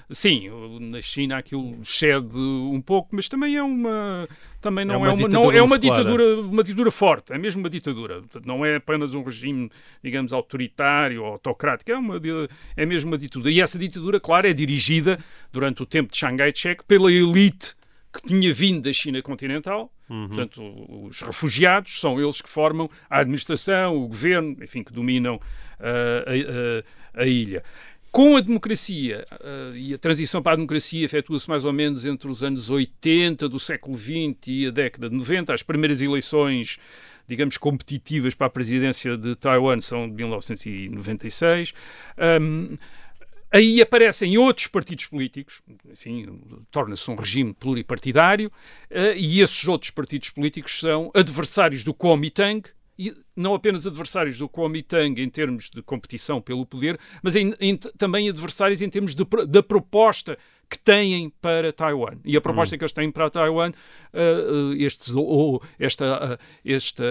sim, na China aquilo cede um pouco, mas também é uma, também não é uma, é uma, não, é uma ditadura, uma ditadura forte, é mesmo uma ditadura, não é apenas um regime, digamos, autoritário ou autocrático, é, uma, é mesmo uma ditadura, e essa ditadura, claro, é dirigida durante o tempo de Shanghai Chek pela elite que tinha vindo da China continental, uhum. portanto, os refugiados são eles que formam a administração, o governo, enfim, que dominam uh, a, a, a, ilha. Com a democracia uh, e a transição para a democracia efetua-se mais ou menos entre os anos 80 do século XX e a década de 90. As primeiras eleições, digamos, competitivas para a presidência de Taiwan são de 1996. Um, Aí aparecem outros partidos políticos, enfim, torna-se um regime pluripartidário, uh, e esses outros partidos políticos são adversários do Kuomintang, e não apenas adversários do Kuomintang em termos de competição pelo poder, mas em, em, também adversários em termos de, da proposta que têm para Taiwan. E a proposta hum. que eles têm para Taiwan, uh, estes, ou, esta, uh, esta,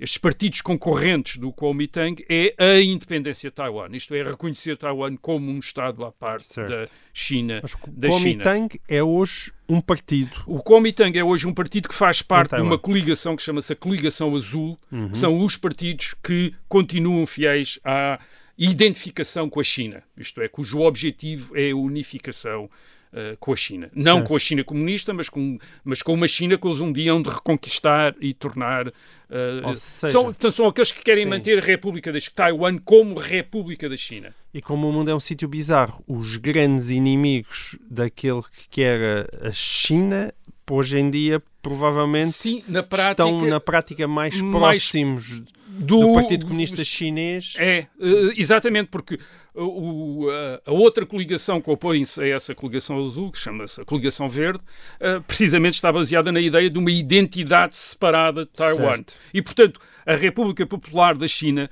estes partidos concorrentes do Kuomintang, é a independência de Taiwan. Isto é, reconhecer Taiwan como um Estado à parte certo. da China. Mas o Kuomintang é hoje um partido. O Kuomintang é hoje um partido que faz parte de uma coligação que chama-se a Coligação Azul, uhum. que são os partidos que continuam fiéis à identificação com a China, isto é, cujo objetivo é a unificação uh, com a China. Não certo. com a China comunista, mas com, mas com uma China que eles um dia hão de reconquistar e tornar. Uh, seja, são, são aqueles que querem sim. manter a República de Taiwan como República da China. E como o mundo é um sítio bizarro, os grandes inimigos daquele que era a China, hoje em dia, provavelmente sim, na prática, estão na prática mais, mais próximos do Partido Comunista Chinês. É, uh, exatamente, porque o, a, outra coligação que opõe-se a essa coligação azul, que chama-se a coligação verde, uh, precisamente está baseada na ideia de uma identidade separada de Taiwan. Certo. E, portanto, a República Popular da China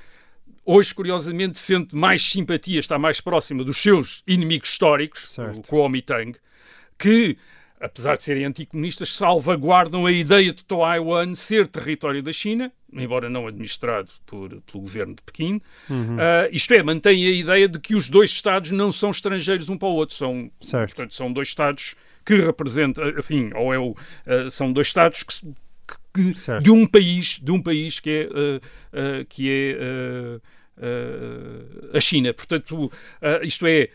hoje, curiosamente, sente mais simpatia, está mais próxima dos seus inimigos históricos, Certo. o Kuomintang, que, apesar de serem anticomunistas, salvaguardam a ideia de Taiwan ser território da China, embora não administrado por, pelo governo de Pequim. Ah, isto é, mantém a ideia de que os dois Estados não são estrangeiros um para o outro, são, Certo. portanto, são dois Estados que representam, enfim, ou é o, ah, são dois Estados que, que- de um país, de um país que é, ah, que é a China. Portanto, isto é,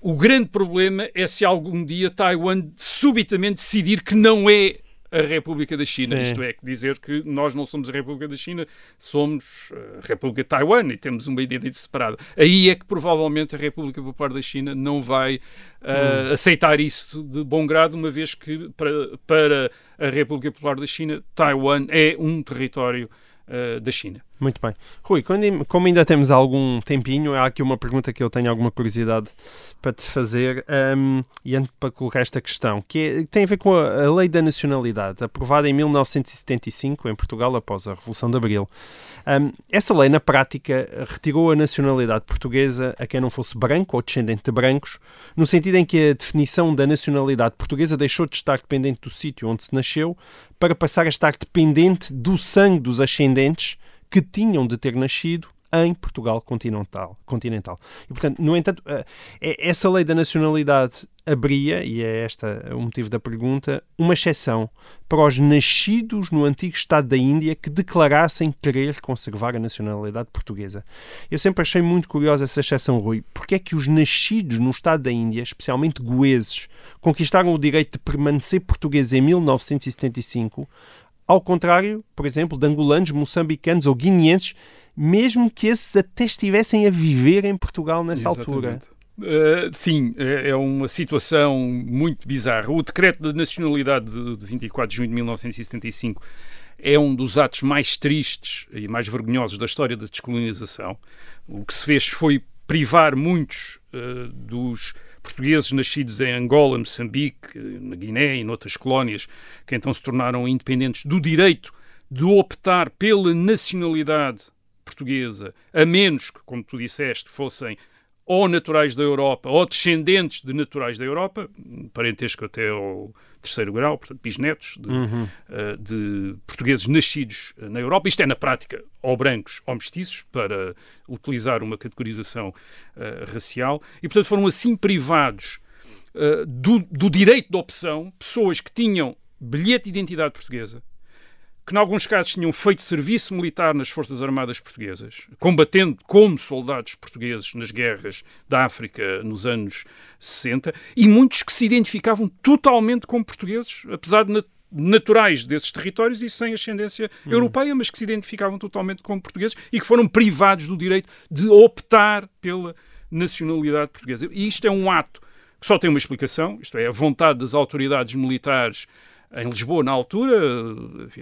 o grande problema é se algum dia Taiwan subitamente decidir que não é a República da China. Sim. Isto é, dizer que nós não somos a República da China, somos a República de Taiwan e temos uma identidade separada. Aí é que provavelmente a República Popular da China não vai ah, aceitar isso de bom grado, uma vez que para, para a República Popular da China, Taiwan é um território ah, da China. Muito bem. Rui, quando- como ainda temos algum tempinho, há aqui uma pergunta que eu tenho alguma curiosidade para te fazer hum, e antes para colocar esta questão, que, é- tem a ver com a, a Lei da Nacionalidade, aprovada em 1975 em Portugal após a Revolução de Abril. Hum, essa lei, na prática, retirou a nacionalidade portuguesa a quem não fosse branco ou descendente de brancos, no sentido em que a definição da nacionalidade portuguesa deixou de estar dependente do sítio onde se nasceu para passar a estar dependente do sangue dos ascendentes que tinham de ter nascido em Portugal continental. continental. E, portanto, no entanto, eh, eh, essa lei da nacionalidade abria, e é este o motivo da pergunta, uma exceção para os nascidos no antigo Estado da Índia que declarassem querer conservar a nacionalidade portuguesa. Eu sempre achei muito curiosa essa exceção, Rui. Porque é que os nascidos no Estado da Índia, especialmente goeses, conquistaram o direito de permanecer portugueses em 1975, ao contrário, por exemplo, de angolanos, moçambicanos ou guineenses, mesmo que esses até estivessem a viver em Portugal nessa altura. Exatamente. Uh, sim, é é uma situação muito bizarra. O decreto de nacionalidade de de 24 de junho de 1975 é um dos atos mais tristes e mais vergonhosos da história da descolonização. O que se fez foi privar muitos uh, dos portugueses nascidos em Angola, Moçambique, na Guiné e noutras colónias, que então se tornaram independentes, do direito de optar pela nacionalidade portuguesa, a menos que, como tu disseste, fossem ou naturais da Europa ou descendentes de naturais da Europa, parentesco até ao terceiro grau, portanto, bisnetos de, eh, de portugueses nascidos eh, na Europa. Isto é, na prática, ou brancos ou mestiços, para utilizar uma categorização eh, racial. E, portanto, foram assim privados eh, do, do direito de opção pessoas que tinham bilhete de identidade portuguesa, que, em alguns casos, tinham feito serviço militar nas Forças Armadas Portuguesas, combatendo como soldados portugueses nas guerras da África nos anos 60, e muitos que se identificavam totalmente como portugueses, apesar de nat- naturais desses territórios e sem ascendência europeia, mas que se identificavam totalmente como portugueses e que foram privados do direito de optar pela nacionalidade portuguesa. E isto é um ato que só tem uma explicação, isto é, a vontade das autoridades militares em Lisboa, na altura,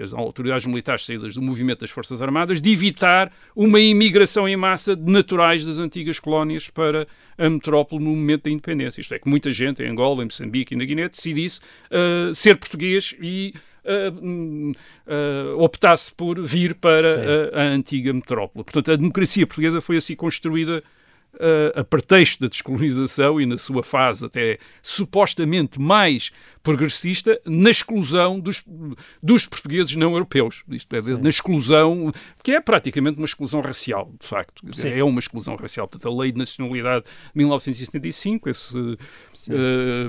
as autoridades militares saídas do movimento das Forças Armadas, de evitar uma imigração em massa de naturais das antigas colónias para a metrópole no momento da independência. Isto é, que muita gente em Angola, em Moçambique e na Guiné decidisse uh, ser português e uh, hum, uh, optasse por vir para a, a antiga metrópole. Portanto, a democracia portuguesa foi assim construída a pretexto da descolonização e na sua fase até supostamente mais progressista, na exclusão dos, dos portugueses não europeus. Isto é, na exclusão, que é praticamente uma exclusão racial, de facto. Dizer, É uma exclusão racial. Portanto, a lei de nacionalidade de 1975, esse, uh,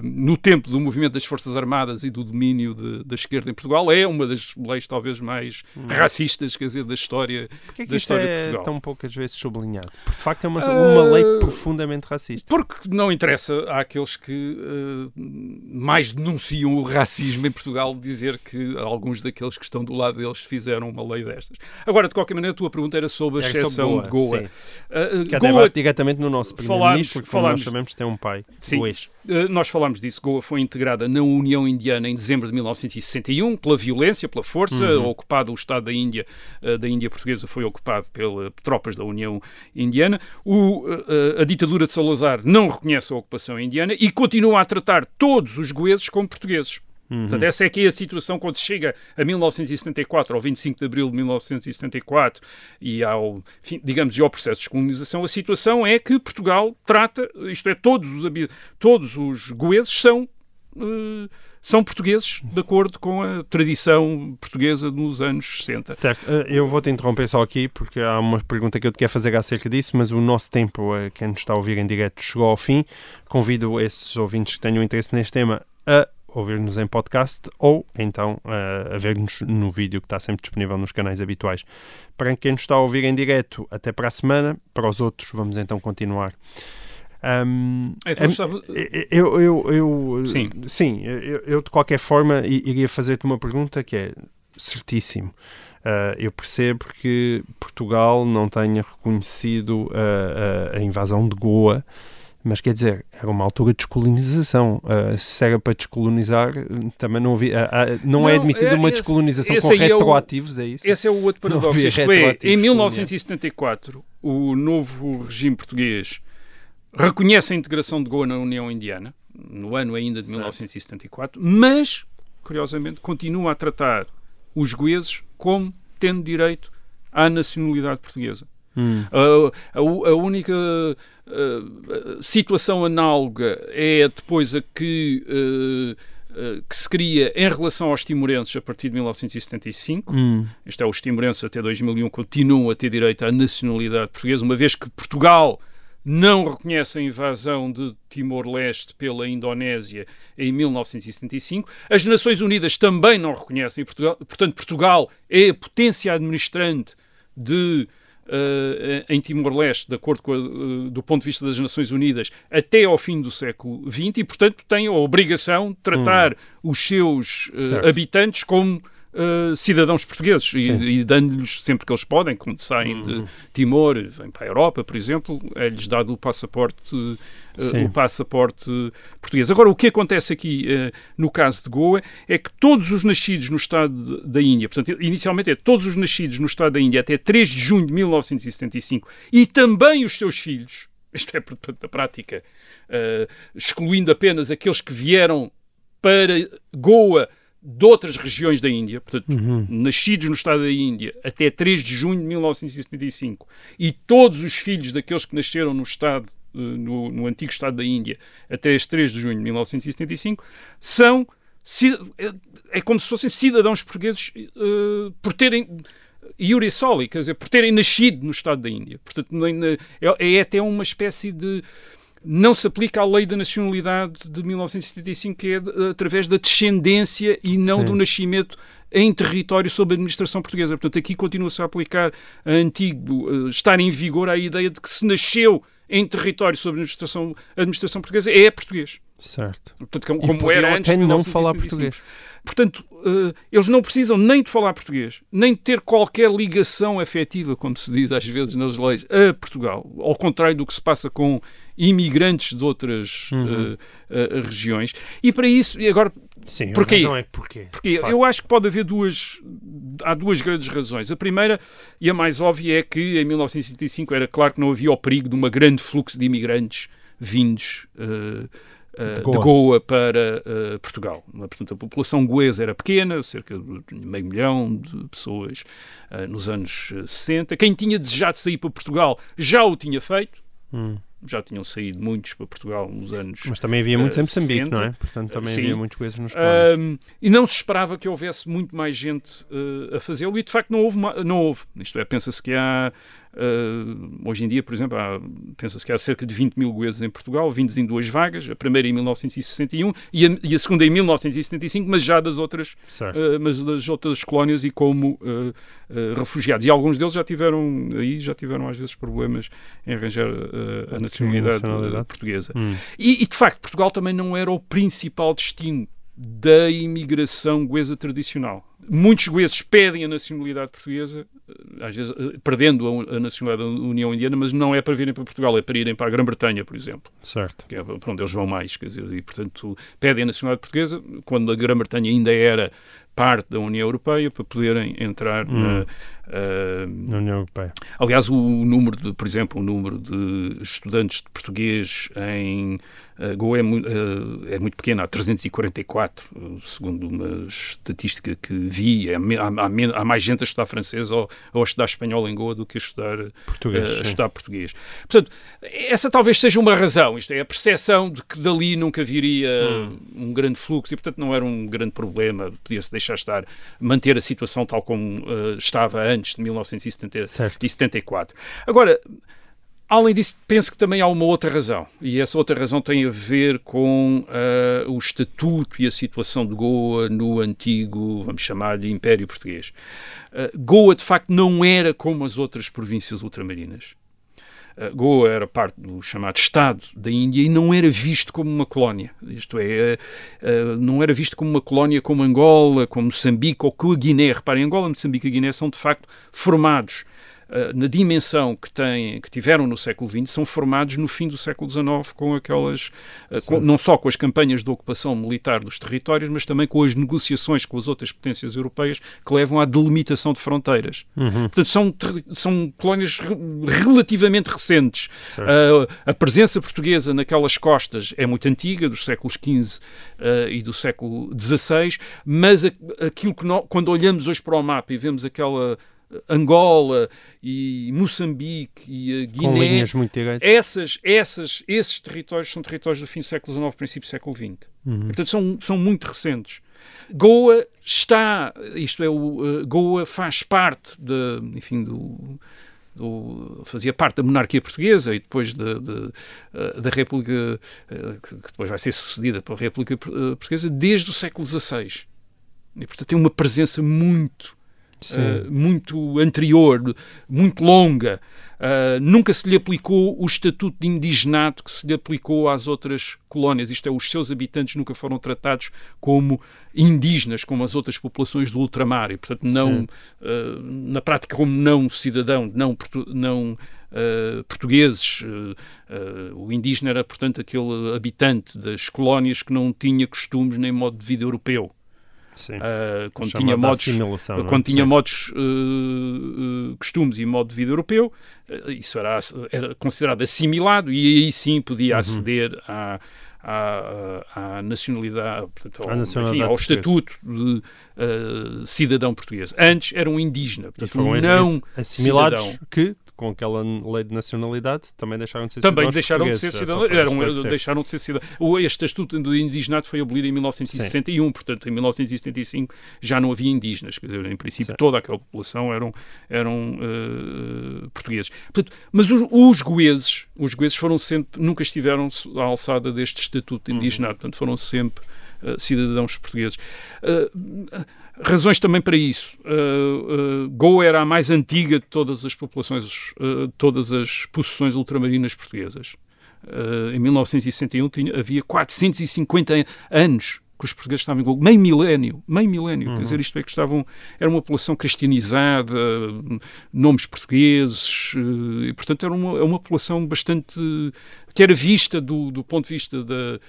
no tempo do movimento das Forças Armadas e do domínio de, da esquerda em Portugal, é uma das leis talvez mais racistas, quer dizer, da história, Porquê é que da história de é Portugal. tão poucas vezes sublinhado? Porque de facto é uma, uma lei profundamente racista. Porque não interessa àqueles que uh, mais denunciam o racismo em Portugal dizer que alguns daqueles que estão do lado deles fizeram uma lei destas. Agora, de qualquer maneira, a tua pergunta era sobre a Era sobre exceção Goa, de Goa. Uh, Que Goa diretamente no nosso primeiro-ministro, porque falámos- nós sabemos tem um pai Sim. Uh, nós falámos disso. Goa foi integrada na União Indiana em dezembro de 1961 pela violência, pela força. Uhum. Ocupado o Estado da Índia, da Índia Portuguesa, foi ocupado pelas tropas da União Indiana. O, a ditadura de Salazar não reconhece a ocupação indiana e continua a tratar todos os goeses como portugueses. Portanto, essa é que é a situação quando chega a 1974, ao 25 de abril de 1974, e ao, enfim, digamos, e ao processo de descolonização, a situação é que Portugal trata, isto é, todos os, todos os goeses são, são portugueses, de acordo com a tradição portuguesa nos anos 60. Certo, eh, eu vou-te interromper só aqui porque há uma pergunta que eu te quero fazer acerca disso, mas o nosso tempo, eh, quem nos está a ouvir em direto, chegou ao fim. Convido esses ouvintes que tenham interesse neste tema a ouvir-nos em podcast ou então eh, a ver-nos no vídeo que está sempre disponível nos canais habituais. Para quem nos está a ouvir em direto, até para a semana. Para os outros, vamos então continuar. Ahm, Então, a- estava- eu, eu, eu, Sim. sim eu, eu, de qualquer forma iria fazer-te uma pergunta que é certíssimo. Ah, eu percebo que Portugal não tenha reconhecido a, invasão de Goa, mas quer dizer, era uma altura de descolonização. Ah, se era para descolonizar, também não havia. ah, ah, não, é Não, admitida é- uma descolonização esse com aí é o- retroativos, é isso? Esse é o outro Não paradoxo. Isto é, retroativos em coloniais. 1974, o novo regime português reconhece a integração de Goa na União Indiana, no ano ainda de Certo. 1974, mas, curiosamente, continua a tratar os goeses como tendo direito à nacionalidade portuguesa. Hum. A, a a única uh, situação análoga é depois a que, uh, uh, que se cria em relação aos timorenses a partir de 1975. Hum. Isto é, os timorenses até 2001 continuam a ter direito à nacionalidade portuguesa, uma vez que Portugal não reconhece a invasão de Timor-Leste pela Indonésia em 1975. As Nações Unidas também não reconhecem Portugal. Portanto, Portugal é a potência administrante de eh, em Timor-Leste, de acordo com a, eh, do ponto de vista das Nações Unidas, até ao fim do século XX e, portanto, tem a obrigação de tratar os seus Certo. habitantes como eh, cidadãos portugueses e, e dando-lhes sempre que eles podem, quando saem de Timor, vêm para a Europa, por exemplo, é-lhes dado o passaporte, Sim. o passaporte português. Agora, o que acontece aqui eh, no caso de Goa é que todos os nascidos no Estado de- da Índia, portanto, inicialmente é todos os nascidos no Estado da Índia até 3 de junho de 1975 e também os seus filhos, isto é, portanto, na prática, excluindo apenas aqueles que vieram para Goa de outras regiões da Índia, portanto, nascidos no Estado da Índia até 3 de junho de 1975, e todos os filhos daqueles que nasceram no Estado, eh, no, no antigo Estado da Índia, até este 3 de junho de 1975, são ci- é- como se fossem cidadãos portugueses eh, por terem iure soli, quer dizer, por terem nascido no Estado da Índia. Portanto, é, é até uma espécie de não se aplica a lei da nacionalidade de 1975, que é de- através da descendência e não Sim. do nascimento em território sob a administração portuguesa. Portanto, aqui continua-se a aplicar a antigo, eh, estar em vigor a ideia de que se nasceu em território sob a administração, a administração portuguesa é português. Certo. Portanto, como, E como podiam era antes até não falar 1975. português. Portanto, eh, eles não precisam nem de falar português, nem de ter qualquer ligação afetiva, como se diz às vezes nas leis, a Portugal. Ao contrário do que se passa com imigrantes de outras Uhum. eh, eh, regiões. E para isso, e agora, Sim, Porquê? a razão é porquê. porque eu acho que pode haver duas. Há duas grandes razões. A primeira, e a mais óbvia, é que em 1975 era claro que não havia o perigo de um grande fluxo de imigrantes vindos. eh, De de, Goa. Goa. para eh, Portugal. Portanto, a população goesa era pequena, cerca de meio milhão de pessoas eh, nos anos eh, 60. Quem tinha desejado sair para Portugal já o tinha feito. Hum. Já tinham saído muitos para Portugal nos anos Mas também havia muitos em Eh, Moçambique, 60. não é? Portanto, também Sim. havia muitos coisas nos. Ahm, e não se esperava que houvesse muito mais gente eh, a fazê-lo e de facto não houve, não houve. Isto é, pensa-se que há Uh, hoje em dia, por exemplo, pensa-se que há cerca de 20 mil goeses em Portugal, vindos em duas vagas, a primeira em 1961 e a, e a segunda em 1975, mas já das outras, uh, mas das outras colónias e como uh, refugiados. E alguns deles já tiveram, aí já tiveram às vezes problemas em arranjar a nacionalidade, nacionalidade. portuguesa. Hum. E, e, de facto, Portugal também não era o principal destino da imigração goesa tradicional. Muitos goeses pedem a nacionalidade portuguesa, eh, às vezes eh, perdendo a, nacionalidade da União Indiana, mas não é para virem para Portugal, é para irem para a Grã-Bretanha, por exemplo. Certo. Que é para onde eles vão mais, quer dizer, e portanto pedem a nacionalidade portuguesa quando a Grã-Bretanha ainda era parte da União Europeia para poderem entrar hum. na, uh, na, União Europeia. Aliás, o número de, por exemplo, o número de estudantes de português em Goa é, uh, é, muito pequeno, há 344, segundo uma estatística que vi. É, há, há, mais gente a estudar francês ou, ou, a estudar espanhol em Goa do que a estudar português. a estudar português. Portanto, essa talvez seja uma razão, isto é, a percepção de que dali nunca viria hum. um grande fluxo e, portanto, não era um grande problema, podia-se deixar estar, manter a situação tal como uh, estava antes de 1974. Agora, Além disso, penso que também há uma outra razão, e essa outra razão tem a ver com uh, o estatuto e a situação de Goa no antigo, vamos chamar de Império Português. Uh, Goa, de facto, não era como as outras províncias ultramarinas. Eh, Goa era parte do chamado Estado da Índia e não era visto como uma colónia. Isto é, não era visto como uma colónia como Angola, como Moçambique ou com a Guiné. Reparem, Angola, Moçambique e Guiné são de facto formados na dimensão que, têm, que tiveram no século XX, são formados no fim do século XIX com aquelas, uh, com, não só com as campanhas de ocupação militar dos territórios, mas também com as negociações com as outras potências europeias que levam à delimitação de fronteiras. Uhum. Portanto, são, são colónias re, relativamente recentes. Uh, a presença portuguesa naquelas costas é muito antiga, dos séculos XV uh, e do século XVI, mas aquilo que nós, quando olhamos hoje para o mapa e vemos aquela Angola e Moçambique e Guiné. Essas, essas, esses territórios são territórios do fim do século XIX, princípio do século XX. Uhum. Portanto, são, são muito recentes. Goa está, isto é, o, uh, Goa faz parte de, enfim, do, do, fazia parte da monarquia portuguesa e depois da, de, uh, da República, uh, que depois vai ser sucedida pela República Portuguesa, desde o século XVI. E, portanto, tem uma presença muito uh, muito anterior, muito longa. Uh, nunca se lhe aplicou o estatuto de indigenato que se lhe aplicou às outras colónias. Isto é, os seus habitantes nunca foram tratados como indígenas, como as outras populações do ultramar. E, portanto, não, uh, na prática, como não cidadão, não, não Uh, portugueses. Uh, uh, o indígena era, portanto, aquele habitante das colónias que não tinha costumes nem modo de vida europeu. Uh, quando tinha modos, quando tinha modos uh, uh, costumes e modo de vida europeu, isso era, era considerado assimilado e aí sim podia uhum. aceder à, à, à, nacionalidade, portanto, ao, nacionalidade enfim, ao estatuto de cidadão português. Antes era um indígena, portanto, um não assimilados cidadão. que com aquela lei de nacionalidade, também deixaram de ser também deixaram de ser cidadãos. Eram, deixaram de ser cidadãos. Este estatuto do indigenato foi abolido em 1961, Sim. portanto, em 1975 já não havia indígenas. Quer dizer, em princípio, Sim. toda aquela população eram, eram uh, portugueses. Portanto, mas os, os goeses, os goeses foram sempre, nunca estiveram à alçada deste estatuto de indigenato, uhum. portanto, foram sempre cidadãos portugueses. Uh, razões também para isso. Uh, Goa era a mais antiga de todas as populações, todas as possessões ultramarinas portuguesas. Em 1961 tinha, havia 450 anos que os portugueses estavam em Goa, meio milénio, meio milénio, uhum. quer dizer, isto é que estavam, era uma população cristianizada, nomes portugueses, e portanto era uma, é uma população bastante era vista do, do ponto de vista da,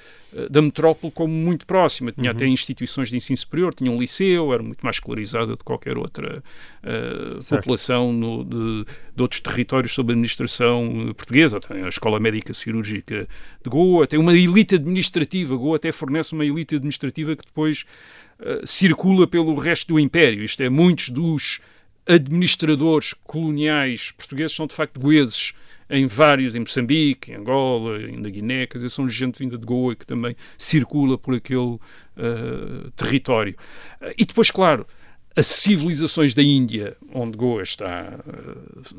da metrópole como muito próxima. Tinha uhum. até instituições de ensino superior, tinha um liceu, era muito mais escolarizada de qualquer outra uh, população no, de, de, outros territórios sob administração portuguesa. Tem a Escola Médica Cirúrgica de Goa, tem uma elite administrativa. Goa até fornece uma elite administrativa que depois uh, circula pelo resto do Império. Isto é, muitos dos administradores coloniais portugueses são de facto goeses em vários, em Moçambique, em Angola, na Guiné, quer dizer, são gente vinda de Goa que também circula por aquele uh, território. E depois, claro, as civilizações da Índia, onde Goa está,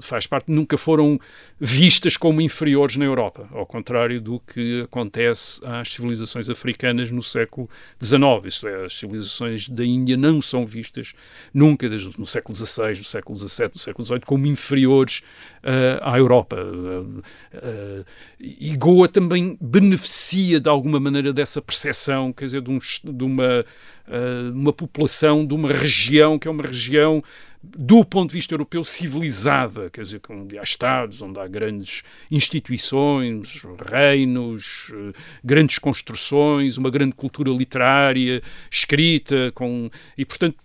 faz parte, nunca foram vistas como inferiores na Europa, ao contrário do que acontece às civilizações africanas no século XIX. Isto é, as civilizações da Índia não são vistas nunca, desde no século XVI, no século XVII, no século XVIII, como inferiores à Europa. Uh, uh, e Goa também beneficia de alguma maneira dessa percepção, quer dizer, de, um, de uma uma população de uma região que é uma região do ponto de vista europeu civilizada, quer dizer, onde há Estados, onde há grandes instituições, reinos, grandes construções, uma grande cultura literária, escrita, com, e portanto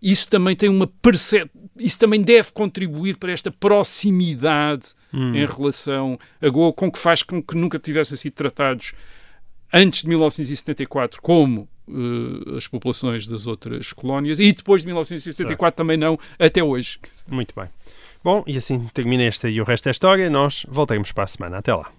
isso também tem uma perce... isso também deve contribuir para esta proximidade hum. em relação a Goa, com que faz com que nunca tivessem sido tratados antes de 1974 como uh, as populações das outras colónias e depois de 1974 certo. também não, até hoje. Muito bem. Bom, e assim termina esta e o resto da história. Nós voltaremos para a semana. Até lá.